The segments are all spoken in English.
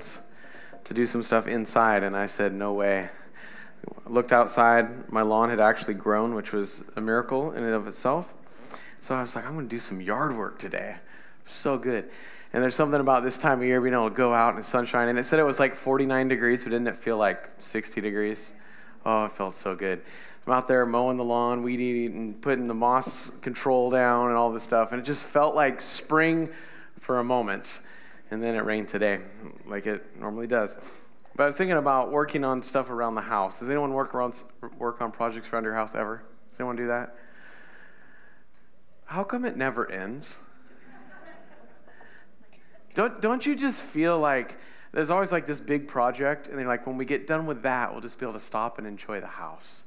to do some stuff inside, and I said, no way. Looked outside, my lawn had actually grown, which was a miracle in and of itself. So I was like, I'm going to do some yard work today. So good. And there's something about this time of year being able to go out in the sunshine. And it said it was like 49 degrees, but didn't it feel like 60 degrees? Oh, it felt so good. I'm out there mowing the lawn, weed eating, putting the moss control down and all this stuff. And it just felt like spring for a moment. And then it rained today, like it normally does. But I was thinking about working on stuff around the house. Does anyone work around work on projects around your house ever? Does anyone do that? How come it never ends? don't don't you just feel like there's always like this big project, and then like when we get done with that, we'll just be able to stop and enjoy the house.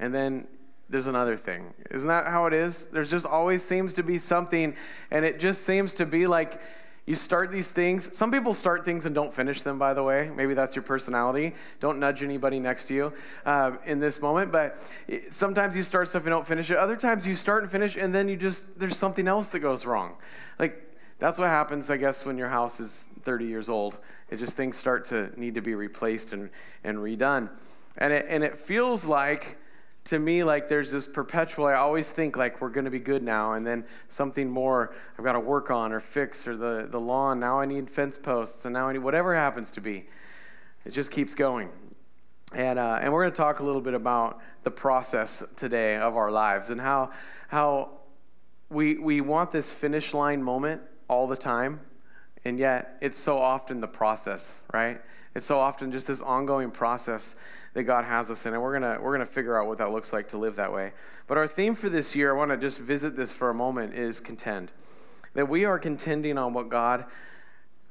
And then there's another thing. Isn't that how it is? There's just always seems to be something, and it just seems to be like you start these things. Some people start things and don't finish them, by the way. Maybe that's your personality. Don't nudge anybody next to you uh, in this moment. But sometimes you start stuff and don't finish it. Other times you start and finish, and then you just, there's something else that goes wrong. Like, that's what happens, I guess, when your house is 30 years old. It just things start to need to be replaced and, and redone. And it, and it feels like to me like there's this perpetual i always think like we're going to be good now and then something more i've got to work on or fix or the, the lawn. Now i need fence posts and now i need whatever happens to be it just keeps going. And, uh, and we're going to talk a little bit about the process today of our lives and how, how we, we want this finish line moment all the time and yet it's so often the process right? It's so often just this ongoing process that God has us in. And we're going to we're going to figure out what that looks like to live that way. But our theme for this year, I want to just visit this for a moment, is contend. That we are contending on what God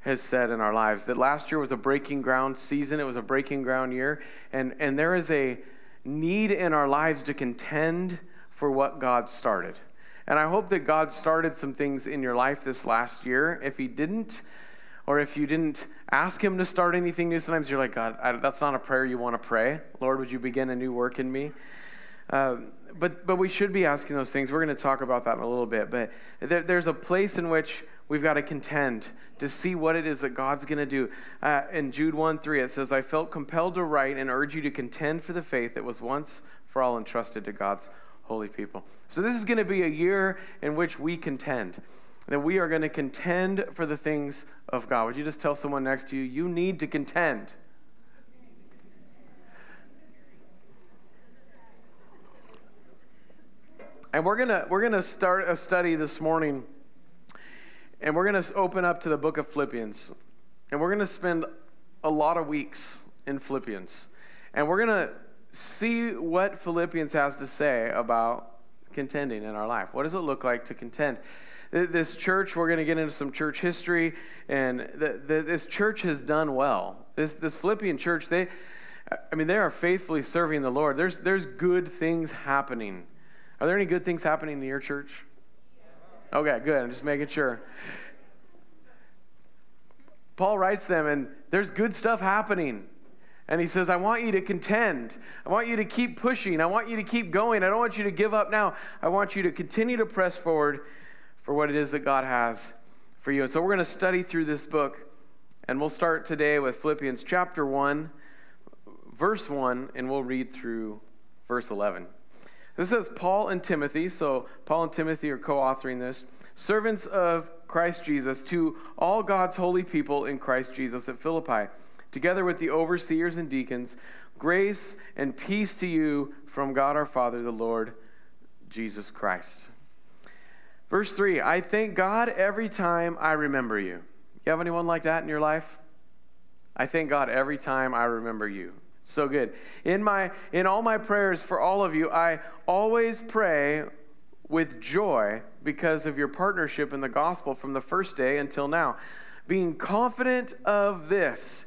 has said in our lives. That last year was a breaking ground season, it was a breaking ground year. And, and there is a need in our lives to contend for what God started. And I hope that God started some things in your life this last year. If He didn't, or if you didn't ask Him to start anything new, sometimes you're like, God, I, that's not a prayer you want to pray. Lord, would you begin a new work in me? Um, but, but we should be asking those things. We're going to talk about that in a little bit. But there, there's a place in which we've got to contend to see what it is that God's going to do. Uh, in Jude 1 3, it says, I felt compelled to write and urge you to contend for the faith that was once for all entrusted to God's holy people. So this is going to be a year in which we contend that we are going to contend for the things of God. Would you just tell someone next to you, you need to contend? And we're going to we're going to start a study this morning and we're going to open up to the book of Philippians. And we're going to spend a lot of weeks in Philippians. And we're going to see what Philippians has to say about contending in our life. What does it look like to contend? This church, we're going to get into some church history, and the, the, this church has done well. This, this Philippian church, they, I mean, they are faithfully serving the Lord. There's, there's good things happening. Are there any good things happening in your church? Okay, good. I'm just making sure. Paul writes them, and there's good stuff happening. And he says, I want you to contend. I want you to keep pushing. I want you to keep going. I don't want you to give up now. I want you to continue to press forward for what it is that God has for you. And so we're going to study through this book, and we'll start today with Philippians chapter 1, verse 1, and we'll read through verse 11. This says Paul and Timothy, so Paul and Timothy are co authoring this, servants of Christ Jesus, to all God's holy people in Christ Jesus at Philippi, together with the overseers and deacons, grace and peace to you from God our Father, the Lord Jesus Christ. Verse 3 I thank God every time I remember you. You have anyone like that in your life? I thank God every time I remember you. So good. In my in all my prayers for all of you, I always pray with joy because of your partnership in the gospel from the first day until now, being confident of this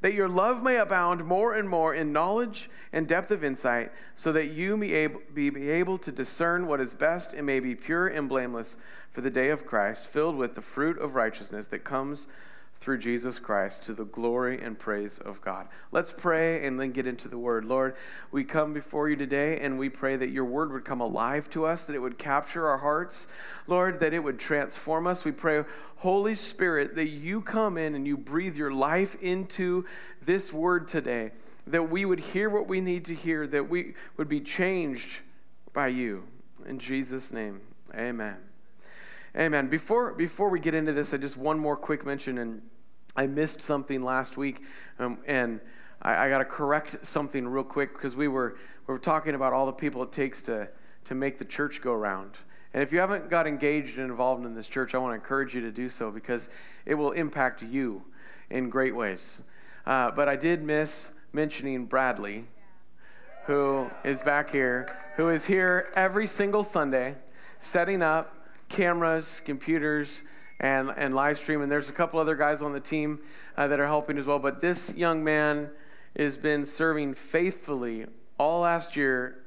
that your love may abound more and more in knowledge and depth of insight, so that you may be able to discern what is best and may be pure and blameless for the day of Christ, filled with the fruit of righteousness that comes through Jesus Christ to the glory and praise of God. Let's pray and then get into the word. Lord, we come before you today and we pray that your word would come alive to us, that it would capture our hearts, Lord, that it would transform us. We pray, Holy Spirit, that you come in and you breathe your life into this word today, that we would hear what we need to hear, that we would be changed by you. In Jesus' name, amen. Amen. Before, before we get into this, I just one more quick mention, and I missed something last week, um, and I, I got to correct something real quick because we were, we were talking about all the people it takes to, to make the church go round. And if you haven't got engaged and involved in this church, I want to encourage you to do so because it will impact you in great ways. Uh, but I did miss mentioning Bradley, who is back here, who is here every single Sunday setting up cameras, computers, and, and live stream. And there's a couple other guys on the team uh, that are helping as well. But this young man has been serving faithfully all last year,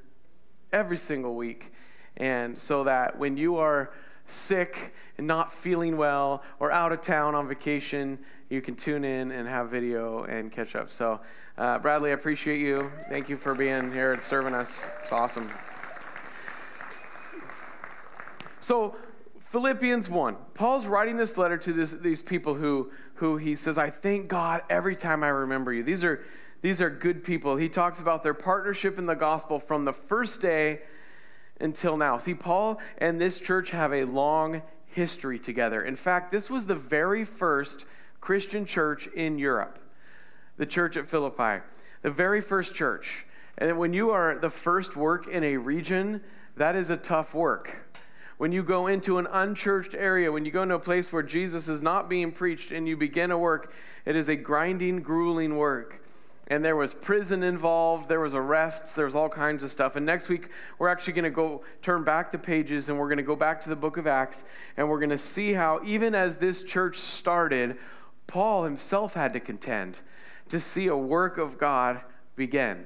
every single week. And so that when you are sick and not feeling well or out of town on vacation, you can tune in and have video and catch up. So, uh, Bradley, I appreciate you. Thank you for being here and serving us. It's awesome. So, Philippians 1. Paul's writing this letter to this, these people who, who he says, I thank God every time I remember you. These are, these are good people. He talks about their partnership in the gospel from the first day until now. See, Paul and this church have a long history together. In fact, this was the very first Christian church in Europe, the church at Philippi, the very first church. And when you are the first work in a region, that is a tough work when you go into an unchurched area, when you go into a place where Jesus is not being preached and you begin a work, it is a grinding, grueling work. And there was prison involved, there was arrests, there was all kinds of stuff. And next week, we're actually going to go turn back the pages and we're going to go back to the book of Acts and we're going to see how, even as this church started, Paul himself had to contend to see a work of God begin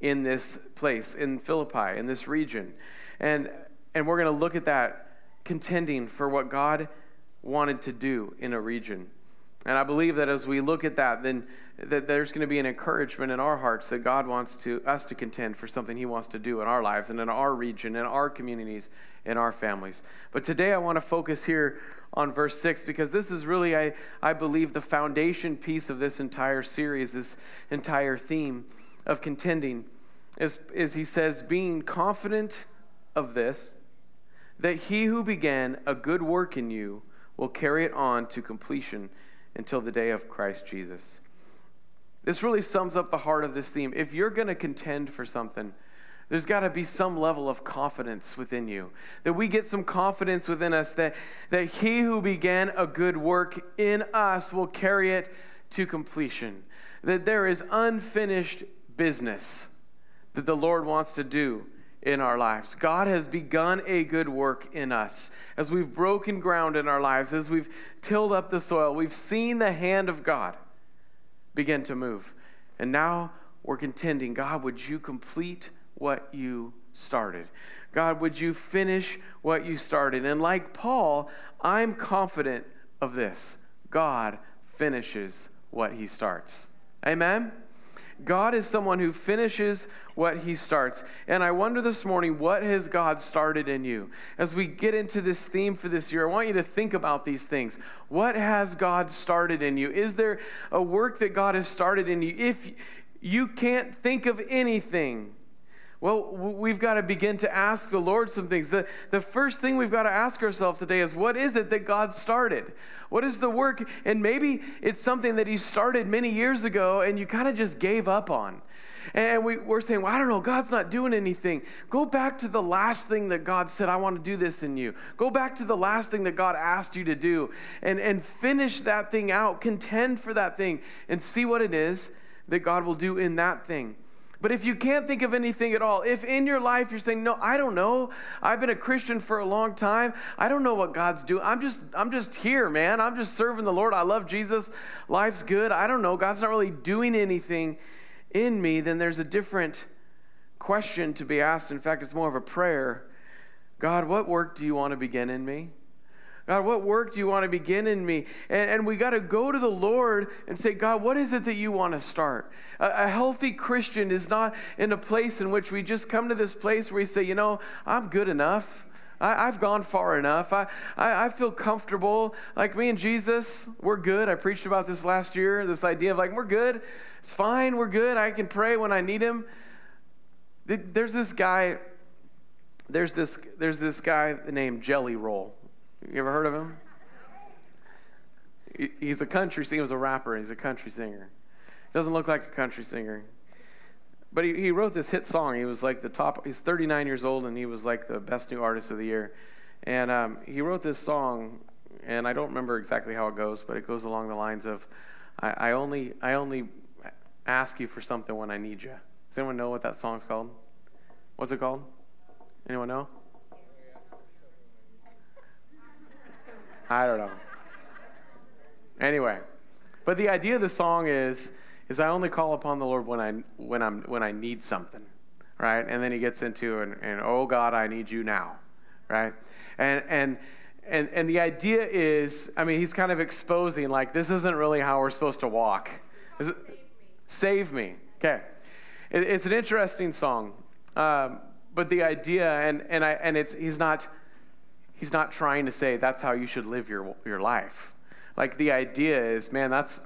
in this place, in Philippi, in this region. And and we're going to look at that contending for what God wanted to do in a region. And I believe that as we look at that, then that there's going to be an encouragement in our hearts that God wants to us to contend for something He wants to do in our lives and in our region, in our communities, in our families. But today I want to focus here on verse 6 because this is really, I, I believe, the foundation piece of this entire series, this entire theme of contending. Is, is he says, being confident of this, that he who began a good work in you will carry it on to completion until the day of Christ Jesus. This really sums up the heart of this theme. If you're going to contend for something, there's got to be some level of confidence within you. That we get some confidence within us that, that he who began a good work in us will carry it to completion. That there is unfinished business that the Lord wants to do in our lives. God has begun a good work in us. As we've broken ground in our lives, as we've tilled up the soil, we've seen the hand of God begin to move. And now we're contending God, would you complete what you started? God, would you finish what you started? And like Paul, I'm confident of this God finishes what he starts. Amen? God is someone who finishes what he starts. And I wonder this morning, what has God started in you? As we get into this theme for this year, I want you to think about these things. What has God started in you? Is there a work that God has started in you? If you can't think of anything, well, we've got to begin to ask the Lord some things. The, the first thing we've got to ask ourselves today is what is it that God started? What is the work? And maybe it's something that He started many years ago and you kind of just gave up on. And we, we're saying, well, I don't know, God's not doing anything. Go back to the last thing that God said, I want to do this in you. Go back to the last thing that God asked you to do and, and finish that thing out. Contend for that thing and see what it is that God will do in that thing. But if you can't think of anything at all, if in your life you're saying, "No, I don't know. I've been a Christian for a long time. I don't know what God's doing. I'm just I'm just here, man. I'm just serving the Lord. I love Jesus. Life's good. I don't know. God's not really doing anything in me." Then there's a different question to be asked. In fact, it's more of a prayer. God, what work do you want to begin in me? God, what work do you want to begin in me? And, and we got to go to the Lord and say, God, what is it that you want to start? A, a, healthy Christian is not in a place in which we just come to this place where we say, you know, I'm good enough. I, have gone far enough. I, I, I, feel comfortable. Like me and Jesus, we're good. I preached about this last year this idea of like, we're good. It's fine. We're good. I can pray when I need Him. There's this guy. There's this, there's this guy named Jelly Roll. You ever heard of him? He's a country singer. He was a rapper. He's a country singer. Doesn't look like a country singer. But he, he wrote this hit song. He was like the top, he's 39 years old, and he was like the best new artist of the year. And um, he wrote this song, and I don't remember exactly how it goes, but it goes along the lines of, I, I only, I only ask you for something when I need you. Does anyone know what that song's called? What's it called? Anyone know? I don't know. Anyway, but the idea of the song is is I only call upon the Lord when I when I'm when I need something, right? And then he gets into and, and oh God, I need you now, right? And and and and the idea is, I mean, he's kind of exposing like this isn't really how we're supposed to walk. It, save me. Okay, it, it's an interesting song, um, but the idea and and I and it's he's not he's not trying to say that's how you should live your, your life. Like the idea is, man, that's,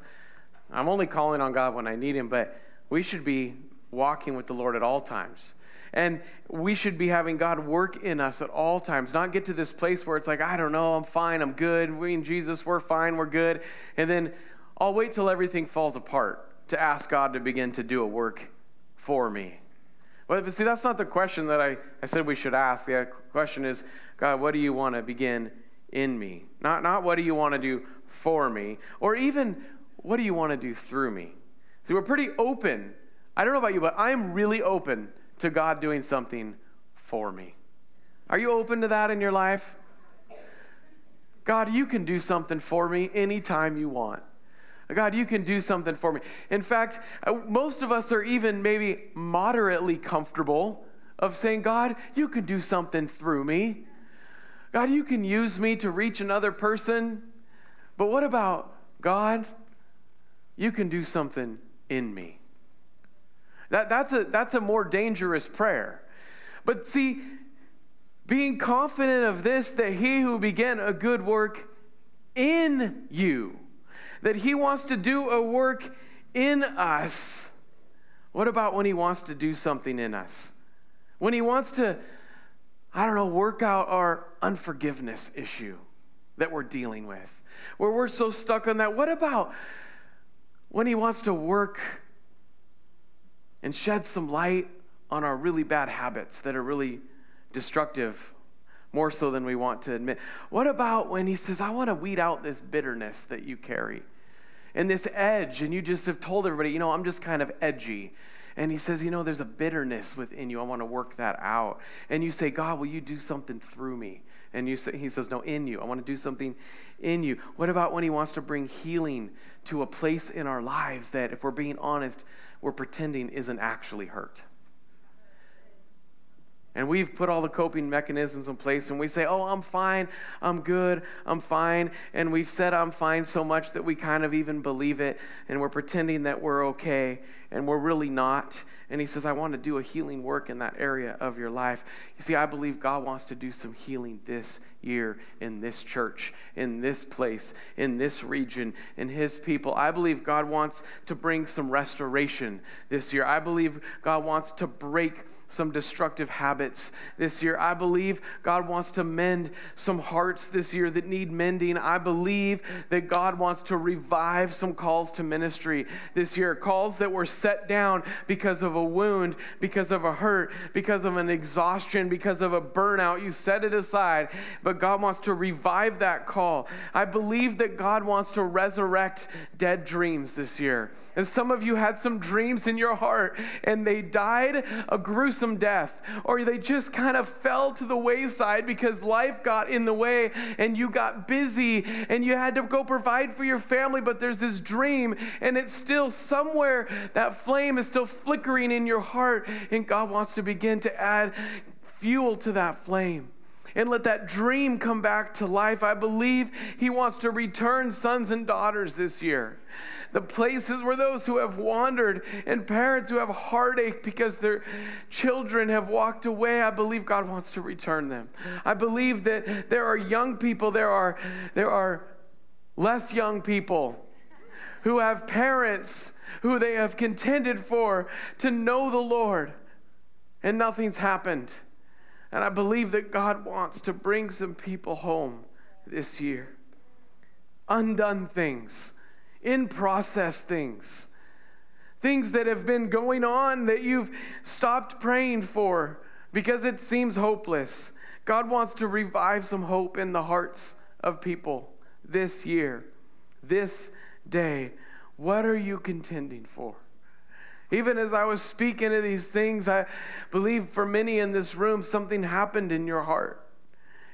I'm only calling on God when I need him, but we should be walking with the Lord at all times. And we should be having God work in us at all times, not get to this place where it's like, I don't know, I'm fine, I'm good. We and Jesus, we're fine, we're good. And then I'll wait till everything falls apart to ask God to begin to do a work for me. But, see, that's not the question that I, I said we should ask. The uh, question is, God, what do you want to begin in me? Not, not what do you want to do for me, or even what do you want to do through me? See, we're pretty open. I don't know about you, but I'm really open to God doing something for me. Are you open to that in your life? God, you can do something for me anytime you want. God, you can do something for me. In fact, uh, most of us are even maybe moderately comfortable of saying, God, you can do something through me. God, you can use me to reach another person, but what about God? You can do something in me. That, that's, a, that's a more dangerous prayer. But see, being confident of this, that he who began a good work in you, that he wants to do a work in us. What about when he wants to do something in us? When he wants to I don't know, work out our unforgiveness issue that we're dealing with, where we're so stuck on that. What about when He wants to work and shed some light on our really bad habits that are really destructive, more so than we want to admit? What about when He says, I want to weed out this bitterness that you carry? And this edge, and you just have told everybody, you know, I'm just kind of edgy and he says, You know, there's a bitterness within you. I want to work that out. And you say, God, will you do something through me? And you say, he says, No, in you. I want to do something in you. What about when he wants to bring healing to a place in our lives that, if we're being honest, we're pretending isn't actually hurt? And we've put all the coping mechanisms in place, and we say, Oh, I'm fine, I'm good, I'm fine. And we've said I'm fine so much that we kind of even believe it, and we're pretending that we're okay, and we're really not. And He says, I want to do a healing work in that area of your life. You see, I believe God wants to do some healing this year in this church, in this place, in this region, in His people. I believe God wants to bring some restoration this year. I believe God wants to break some destructive habits this year. I believe God wants to mend some hearts this year that need mending. I believe that God wants to revive some calls to ministry this year, calls that were set down because of a wound, because of a hurt, because of an exhaustion, because of a burnout. You set it aside, but God wants to revive that call. I believe that God wants to resurrect dead dreams this year. And some of you had some dreams in your heart and they died a gruesome death, or they just kind of fell to the wayside because life got in the way and you got busy and you had to go provide for your family, but there's this dream and it's still somewhere. That flame is still flickering in your heart, and God wants to begin to add fuel to that flame and let that dream come back to life. I believe He wants to return sons and daughters this year. The places where those who have wandered and parents who have heartache because their children have walked away, I believe God wants to return them. I believe that there are young people, there are, there are less young people who have parents who they have contended for to know the Lord, and nothing's happened. And I believe that God wants to bring some people home this year. Undone things, in process things, things that have been going on that you've stopped praying for because it seems hopeless. God wants to revive some hope in the hearts of people this year, this day. What are you contending for? Even as I was speaking of these things, I believe for many in this room, something happened in your heart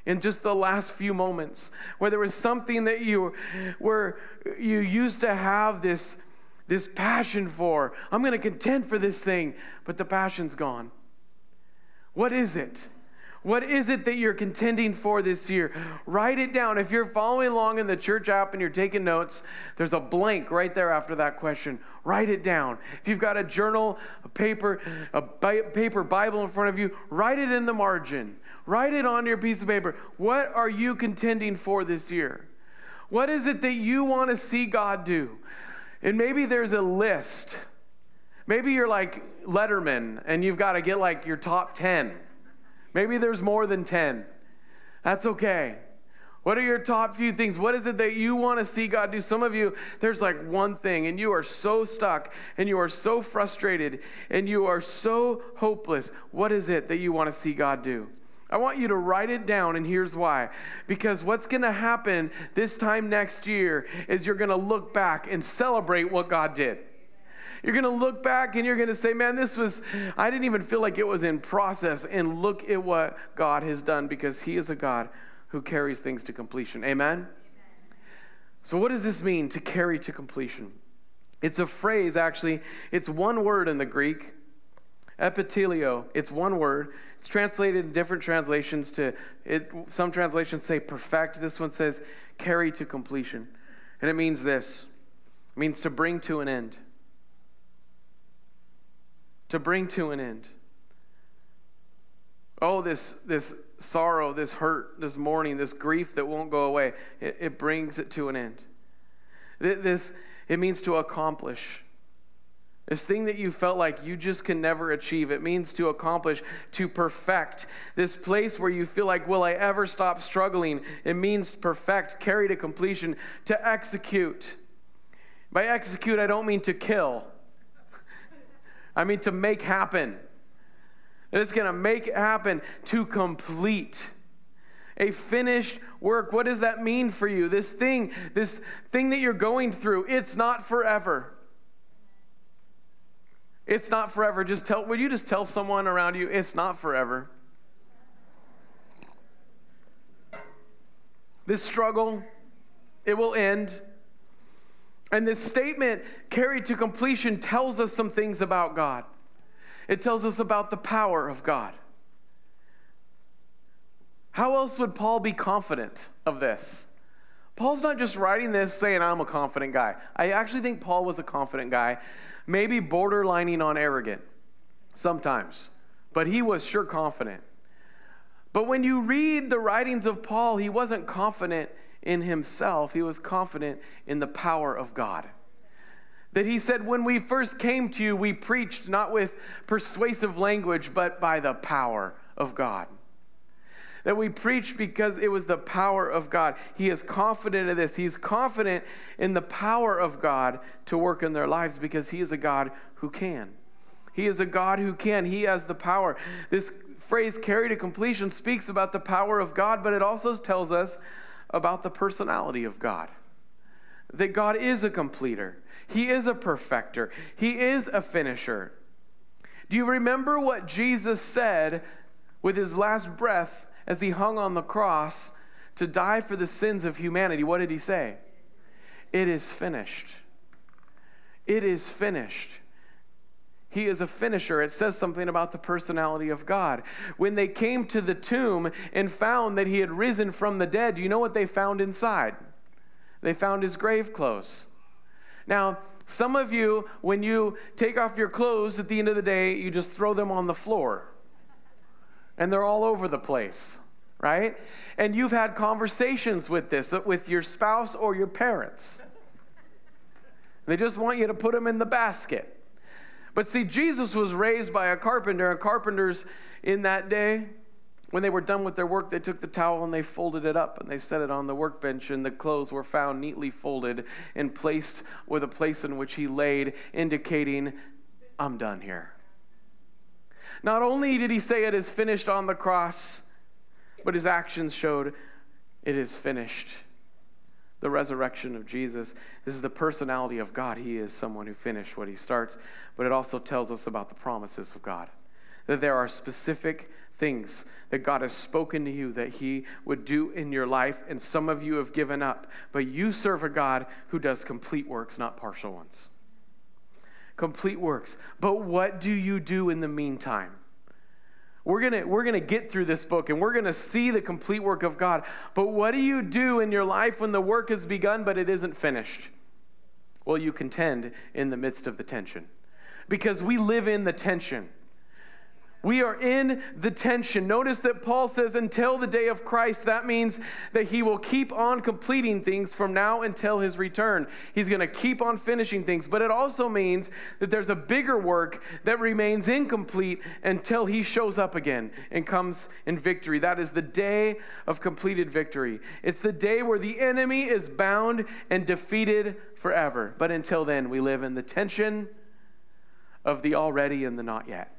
in just the last few moments where there was something that you were you used to have this this passion for. I'm going to contend for this thing but the passion's gone. What is it what is it that you're contending for this year? Write it down. If you're following along in the church app and you're taking notes, there's a blank right there after that question. Write it down. If you've got a journal, a paper, a paper Bible in front of you, write it in the margin. Write it on your piece of paper. What are you contending for this year? What is it that you want to see God do? And maybe there's a list. Maybe you're like Letterman and you've got to get like your top 10 Maybe there's more than 10. That's okay. What are your top few things? What is it that you want to see God do? Some of you, there's like one thing, and you are so stuck, and you are so frustrated, and you are so hopeless. What is it that you want to see God do? I want you to write it down, and here's why. Because what's going to happen this time next year is you're going to look back and celebrate what God did. You're going to look back and you're going to say, man, this was, I didn't even feel like it was in process. And look at what God has done because He is a God who carries things to completion. Amen? So, what does this mean to carry to completion? It's a phrase, actually, it's one word in the Greek. Epitelio, it's one word. It's translated in different translations to it. Some translations say perfect. This one says carry to completion. And it means this it means to bring to an end to bring to an end. Oh, this, this sorrow, this hurt, this mourning, this grief that won't go away, it, it brings it to an end. This, it means to accomplish. This thing that you felt like you just can never achieve, it means to accomplish, to perfect. This place where you feel like, will I ever stop struggling? It means perfect, carry to completion, to execute. By execute, I don't mean to kill. I mean, to make happen. It's going to make happen to complete a finished work. What does that mean for you? This thing, this thing that you're going through, it's not forever. It's not forever. Just tell, would you just tell someone around you, it's not forever? This struggle, it will end. And this statement, carried to completion, tells us some things about God. It tells us about the power of God. How else would Paul be confident of this? Paul's not just writing this saying, I'm a confident guy. I actually think Paul was a confident guy, maybe borderlining on arrogant sometimes, but he was sure confident. But when you read the writings of Paul, he wasn't confident in himself, he was confident in the power of God. That he said, When we first came to you, we preached not with persuasive language, but by the power of God. That we preached because it was the power of God. He is confident of this. He's confident in the power of God to work in their lives because he is a God who can. He is a God who can. He has the power. This phrase carry to completion speaks about the power of God, but it also tells us about the personality of God. That God is a completer, He is a perfecter, He is a finisher. Do you remember what Jesus said with his last breath as he hung on the cross to die for the sins of humanity? What did he say? It is finished. It is finished. He is a finisher. It says something about the personality of God. When they came to the tomb and found that he had risen from the dead, you know what they found inside? They found his grave clothes. Now, some of you, when you take off your clothes at the end of the day, you just throw them on the floor. And they're all over the place, right? And you've had conversations with this, with your spouse or your parents. They just want you to put them in the basket. But see, Jesus was raised by a carpenter, and carpenters in that day, when they were done with their work, they took the towel and they folded it up and they set it on the workbench, and the clothes were found neatly folded and placed with a place in which he laid, indicating, I'm done here. Not only did he say it is finished on the cross, but his actions showed it is finished. The resurrection of Jesus. This is the personality of God. He is someone who finished what he starts, but it also tells us about the promises of God. That there are specific things that God has spoken to you that He would do in your life, and some of you have given up. But you serve a God who does complete works, not partial ones. Complete works. But what do you do in the meantime? We're going to we're going to get through this book and we're going to see the complete work of God. But what do you do in your life when the work has begun but it isn't finished? Well, you contend in the midst of the tension. Because we live in the tension. We are in the tension. Notice that Paul says, until the day of Christ, that means that he will keep on completing things from now until his return. He's going to keep on finishing things. But it also means that there's a bigger work that remains incomplete until he shows up again and comes in victory. That is the day of completed victory. It's the day where the enemy is bound and defeated forever. But until then, we live in the tension of the already and the not yet.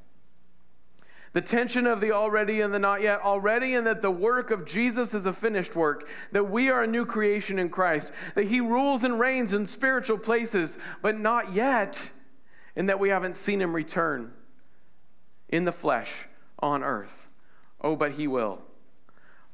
The tension of the already and the not yet, already, and that the work of Jesus is a finished work, that we are a new creation in Christ, that He rules and reigns in spiritual places, but not yet, and that we haven't seen Him return in the flesh on earth. Oh, but He will.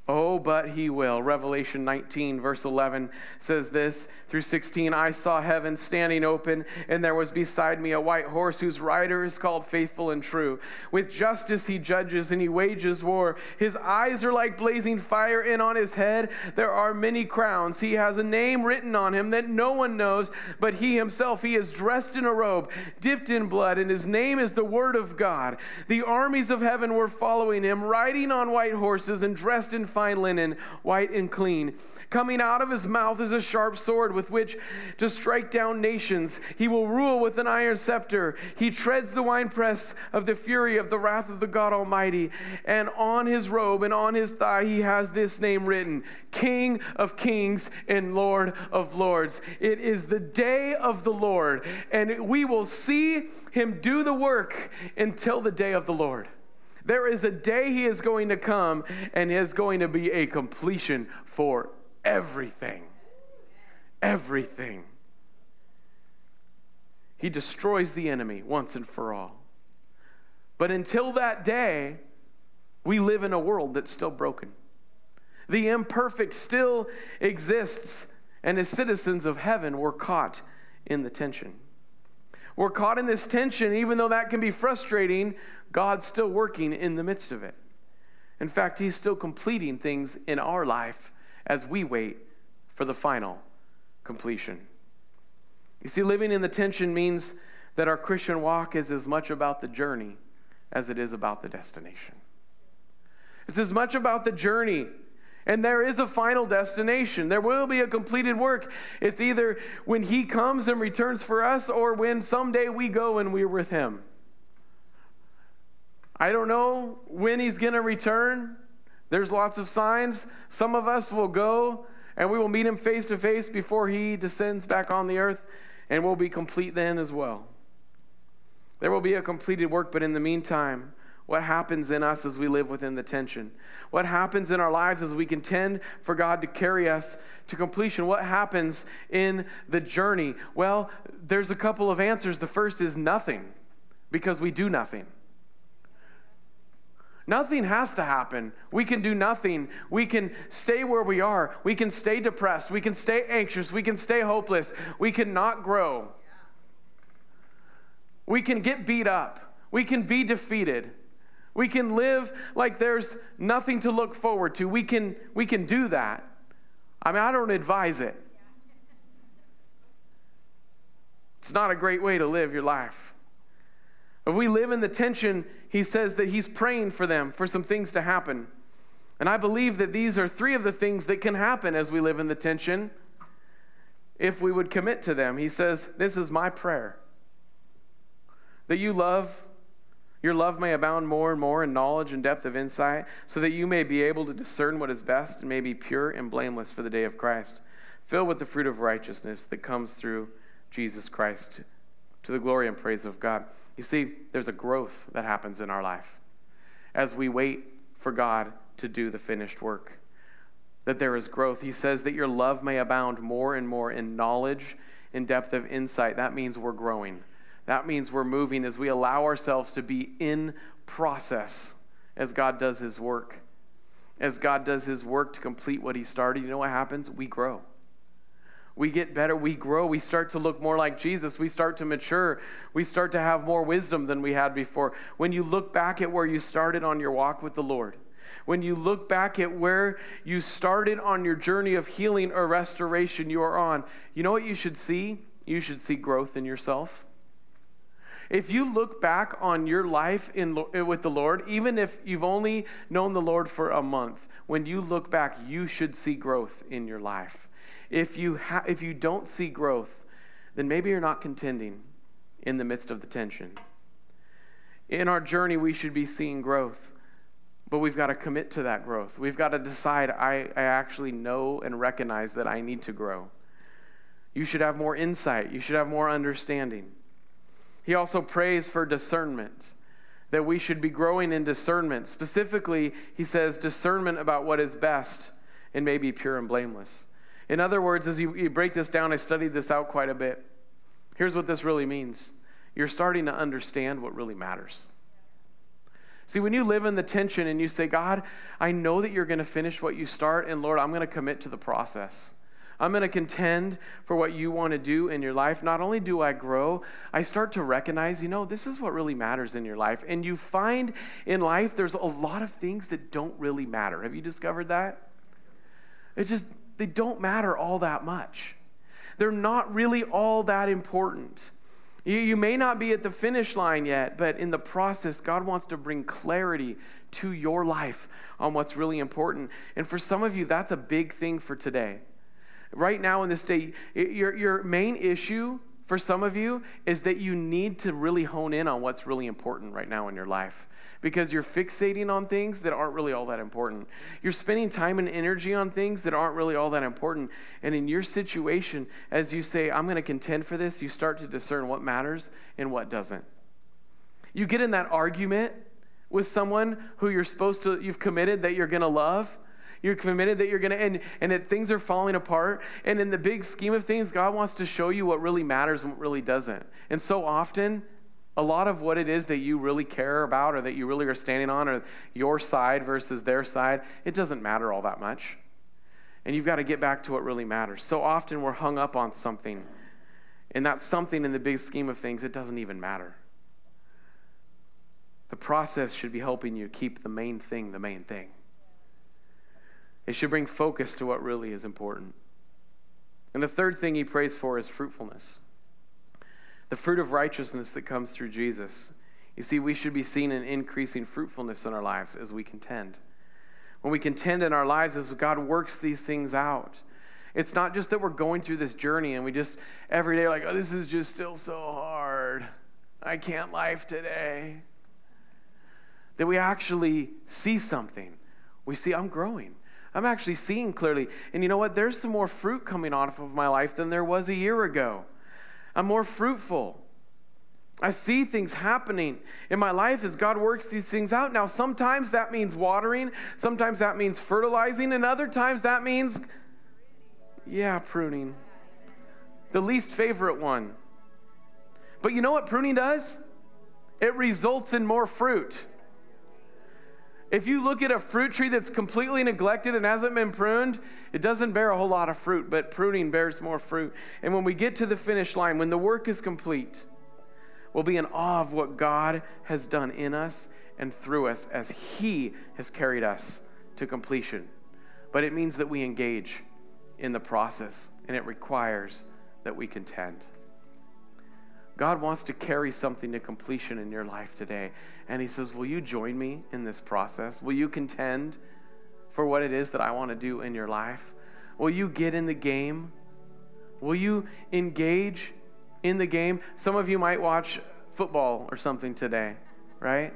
Oh, but he will. Revelation 19, verse 11 says this through 16 I saw heaven standing open, and there was beside me a white horse whose rider is called Faithful and True. With justice he judges and he wages war. His eyes are like blazing fire, and on his head there are many crowns. He has a name written on him that no one knows but he himself. He is dressed in a robe, dipped in blood, and his name is the Word of God. The armies of heaven were following him, riding on white horses and dressed in fine linen, white and clean. Coming out of his mouth is a sharp sword with which to strike down nations. He will rule with an iron scepter. He treads the winepress of the fury of the wrath of the God Almighty. And on his robe and on his thigh, he has this name written King of Kings and Lord of Lords. It is the day of the Lord, and we will see him do the work until the day of the Lord. There is a day he is going to come and is going to be a completion for everything. Everything. He destroys the enemy once and for all. But until that day, we live in a world that's still broken. The imperfect still exists, and as citizens of heaven, we're caught in the tension. We're caught in this tension, even though that can be frustrating, God's still working in the midst of it. In fact, He's still completing things in our life as we wait for the final completion. You see, living in the tension means that our Christian walk is as much about the journey as it is about the destination. It's as much about the journey. And there is a final destination. There will be a completed work. It's either when He comes and returns for us or when someday we go and we're with Him. I don't know when he's going to return. There's lots of signs. Some of us will go and we will meet him face to face before he descends back on the earth, and we'll be complete then as well. There will be a completed work, but in the meantime, What happens in us as we live within the tension? What happens in our lives as we contend for God to carry us to completion? What happens in the journey? Well, there's a couple of answers. The first is nothing, because we do nothing. Nothing has to happen. We can do nothing. We can stay where we are. We can stay depressed. We can stay anxious. We can stay hopeless. We can not grow. We can get beat up. We can be defeated. We can live like there's nothing to look forward to. We can, we can do that. I mean, I don't advise it. It's not a great way to live your life. If we live in the tension, he says that he's praying for them, for some things to happen. And I believe that these are three of the things that can happen as we live in the tension if we would commit to them. He says, This is my prayer that you love, your love may abound more and more in knowledge and depth of insight, so that you may be able to discern what is best and may be pure and blameless for the day of Christ, filled with the fruit of righteousness that comes through Jesus Christ to the glory and praise of God. You see, there's a growth that happens in our life as we wait for God to do the finished work. That there is growth. He says that your love may abound more and more in knowledge, in depth of insight. That means we're growing. That means we're moving as we allow ourselves to be in process as God does his work. As God does his work to complete what he started, you know what happens? We grow we get better, we grow, we start to look more like Jesus, we start to mature, we start to have more wisdom than we had before. When you look back at where you started on your walk with the Lord, when you look back at where you started on your journey of healing or restoration you are on, you know what you should see? You should see growth in yourself. If you look back on your life in, eh, with the Lord, even if you've only known the Lord for a month, when you look back, you should see growth in your life. If you, ha- if you don't see growth, then maybe you're not contending in the midst of the tension. In our journey, we should be seeing growth, but we've got to commit to that growth. We've got to decide I, I actually know and recognize that I need to grow. You should have more insight, you should have more understanding. He also prays for discernment, that we should be growing in discernment. Specifically, he says discernment about what is best and may be pure and blameless. In other words, as you, you break this down, I studied this out quite a bit. Here's what this really means you're starting to understand what really matters. See, when you live in the tension and you say, God, I know that you're going to finish what you start, and Lord, I'm going to commit to the process. I'm going to contend for what you want to do in your life. Not only do I grow, I start to recognize, you know, this is what really matters in your life. And you find in life there's a lot of things that don't really matter. Have you discovered that? It just they don't matter all that much. They're not really all that important. You, you may not be at the finish line yet, but in the process, God wants to bring clarity to your life on what's really important. And for some of you, that's a big thing for today. Right now in this day, your, your main issue for some of you is that you need to really hone in on what's really important right now in your life because you're fixating on things that aren't really all that important. You're spending time and energy on things that aren't really all that important. And in your situation, as you say, I'm going to contend for this, you start to discern what matters and what doesn't. You get in that argument with someone who you're supposed to, you've committed that you're going to love. You're committed that you're going to, and, and that things are falling apart. And in the big scheme of things, God wants to show you what really matters and what really doesn't. And so often, a lot of what it is that you really care about or that you really are standing on or your side versus their side, it doesn't matter all that much. And you've got to get back to what really matters. So often we're hung up on something, and that something in the big scheme of things, it doesn't even matter. The process should be helping you keep the main thing the main thing. It should bring focus to what really is important. And the third thing he prays for is fruitfulness the fruit of righteousness that comes through Jesus. You see, we should be seeing an increasing fruitfulness in our lives as we contend. When we contend in our lives, as God works these things out, it's not just that we're going through this journey and we just every day like, oh, this is just still so hard. I can't life today. That we actually see something. We see, I'm growing. I'm actually seeing clearly. And you know what? There's some more fruit coming off of my life than there was a year ago. I'm more fruitful. I see things happening in my life as God works these things out. Now, sometimes that means watering, sometimes that means fertilizing, and other times that means, yeah, pruning. The least favorite one. But you know what pruning does? It results in more fruit. If you look at a fruit tree that's completely neglected and hasn't been pruned, it doesn't bear a whole lot of fruit, but pruning bears more fruit. And when we get to the finish line, when the work is complete, we'll be in awe of what God has done in us and through us as He has carried us to completion. But it means that we engage in the process, and it requires that we contend. God wants to carry something to completion in your life today. And He says, Will you join me in this process? Will you contend for what it is that I want to do in your life? Will you get in the game? Will you engage in the game? Some of you might watch football or something today, right?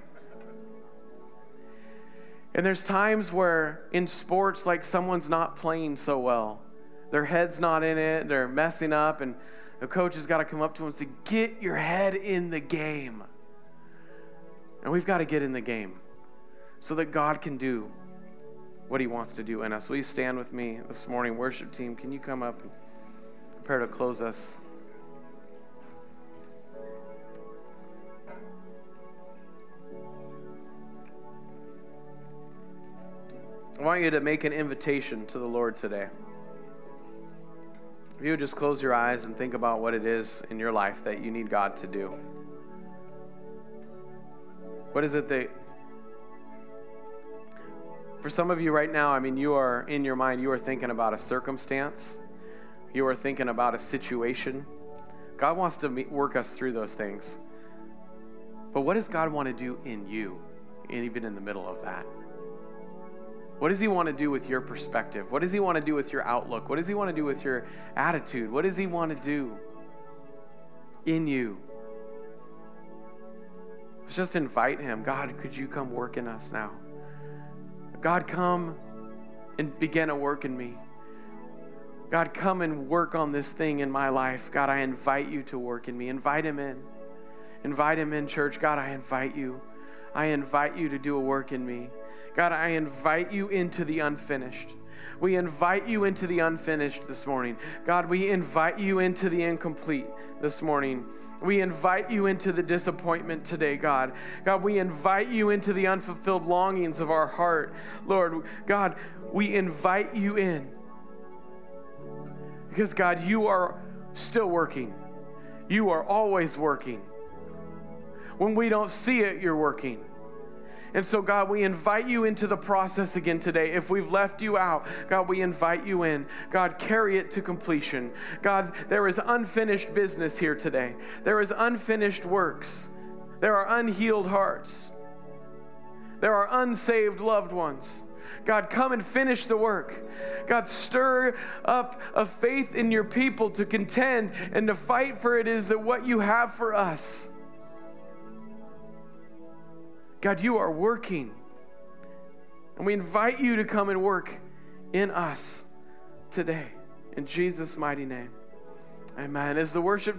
And there's times where in sports, like someone's not playing so well. Their head's not in it, they're messing up, and the coach has got to come up to him and say, Get your head in the game. And we've got to get in the game so that God can do what He wants to do in us. Will you stand with me this morning? Worship team, can you come up and prepare to close us? I want you to make an invitation to the Lord today. If you would just close your eyes and think about what it is in your life that you need God to do. What is it that, for some of you right now, I mean, you are in your mind, you are thinking about a circumstance, you are thinking about a situation. God wants to work us through those things. But what does God want to do in you, and even in the middle of that? What does He want to do with your perspective? What does He want to do with your outlook? What does He want to do with your attitude? What does He want to do in you? Let's just invite Him. God, could you come work in us now? God, come and begin a work in me. God, come and work on this thing in my life. God, I invite you to work in me. Invite Him in. Invite Him in, church. God, I invite you. I invite you to do a work in me. God, I invite you into the unfinished. We invite you into the unfinished this morning. God, we invite you into the incomplete this morning. We invite you into the disappointment today, God. God, we invite you into the unfulfilled longings of our heart. Lord, God, we invite you in. Because, God, you are still working. You are always working. When we don't see it, you're working. And so, God, we invite you into the process again today. If we've left you out, God, we invite you in. God, carry it to completion. God, there is unfinished business here today, there is unfinished works, there are unhealed hearts, there are unsaved loved ones. God, come and finish the work. God, stir up a faith in your people to contend and to fight for it is that what you have for us. God, you are working. And we invite you to come and work in us today. In Jesus' mighty name. Amen. As the worship